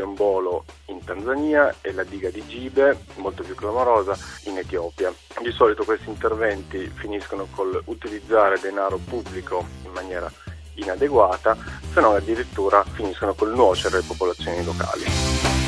Ombolo in Tanzania e la diga di Gibe, molto più clamorosa, in Etiopia. Di solito questi interventi finiscono col utilizzare denaro pubblico in maniera inadeguata, se no addirittura finiscono col nuocere le popolazioni locali.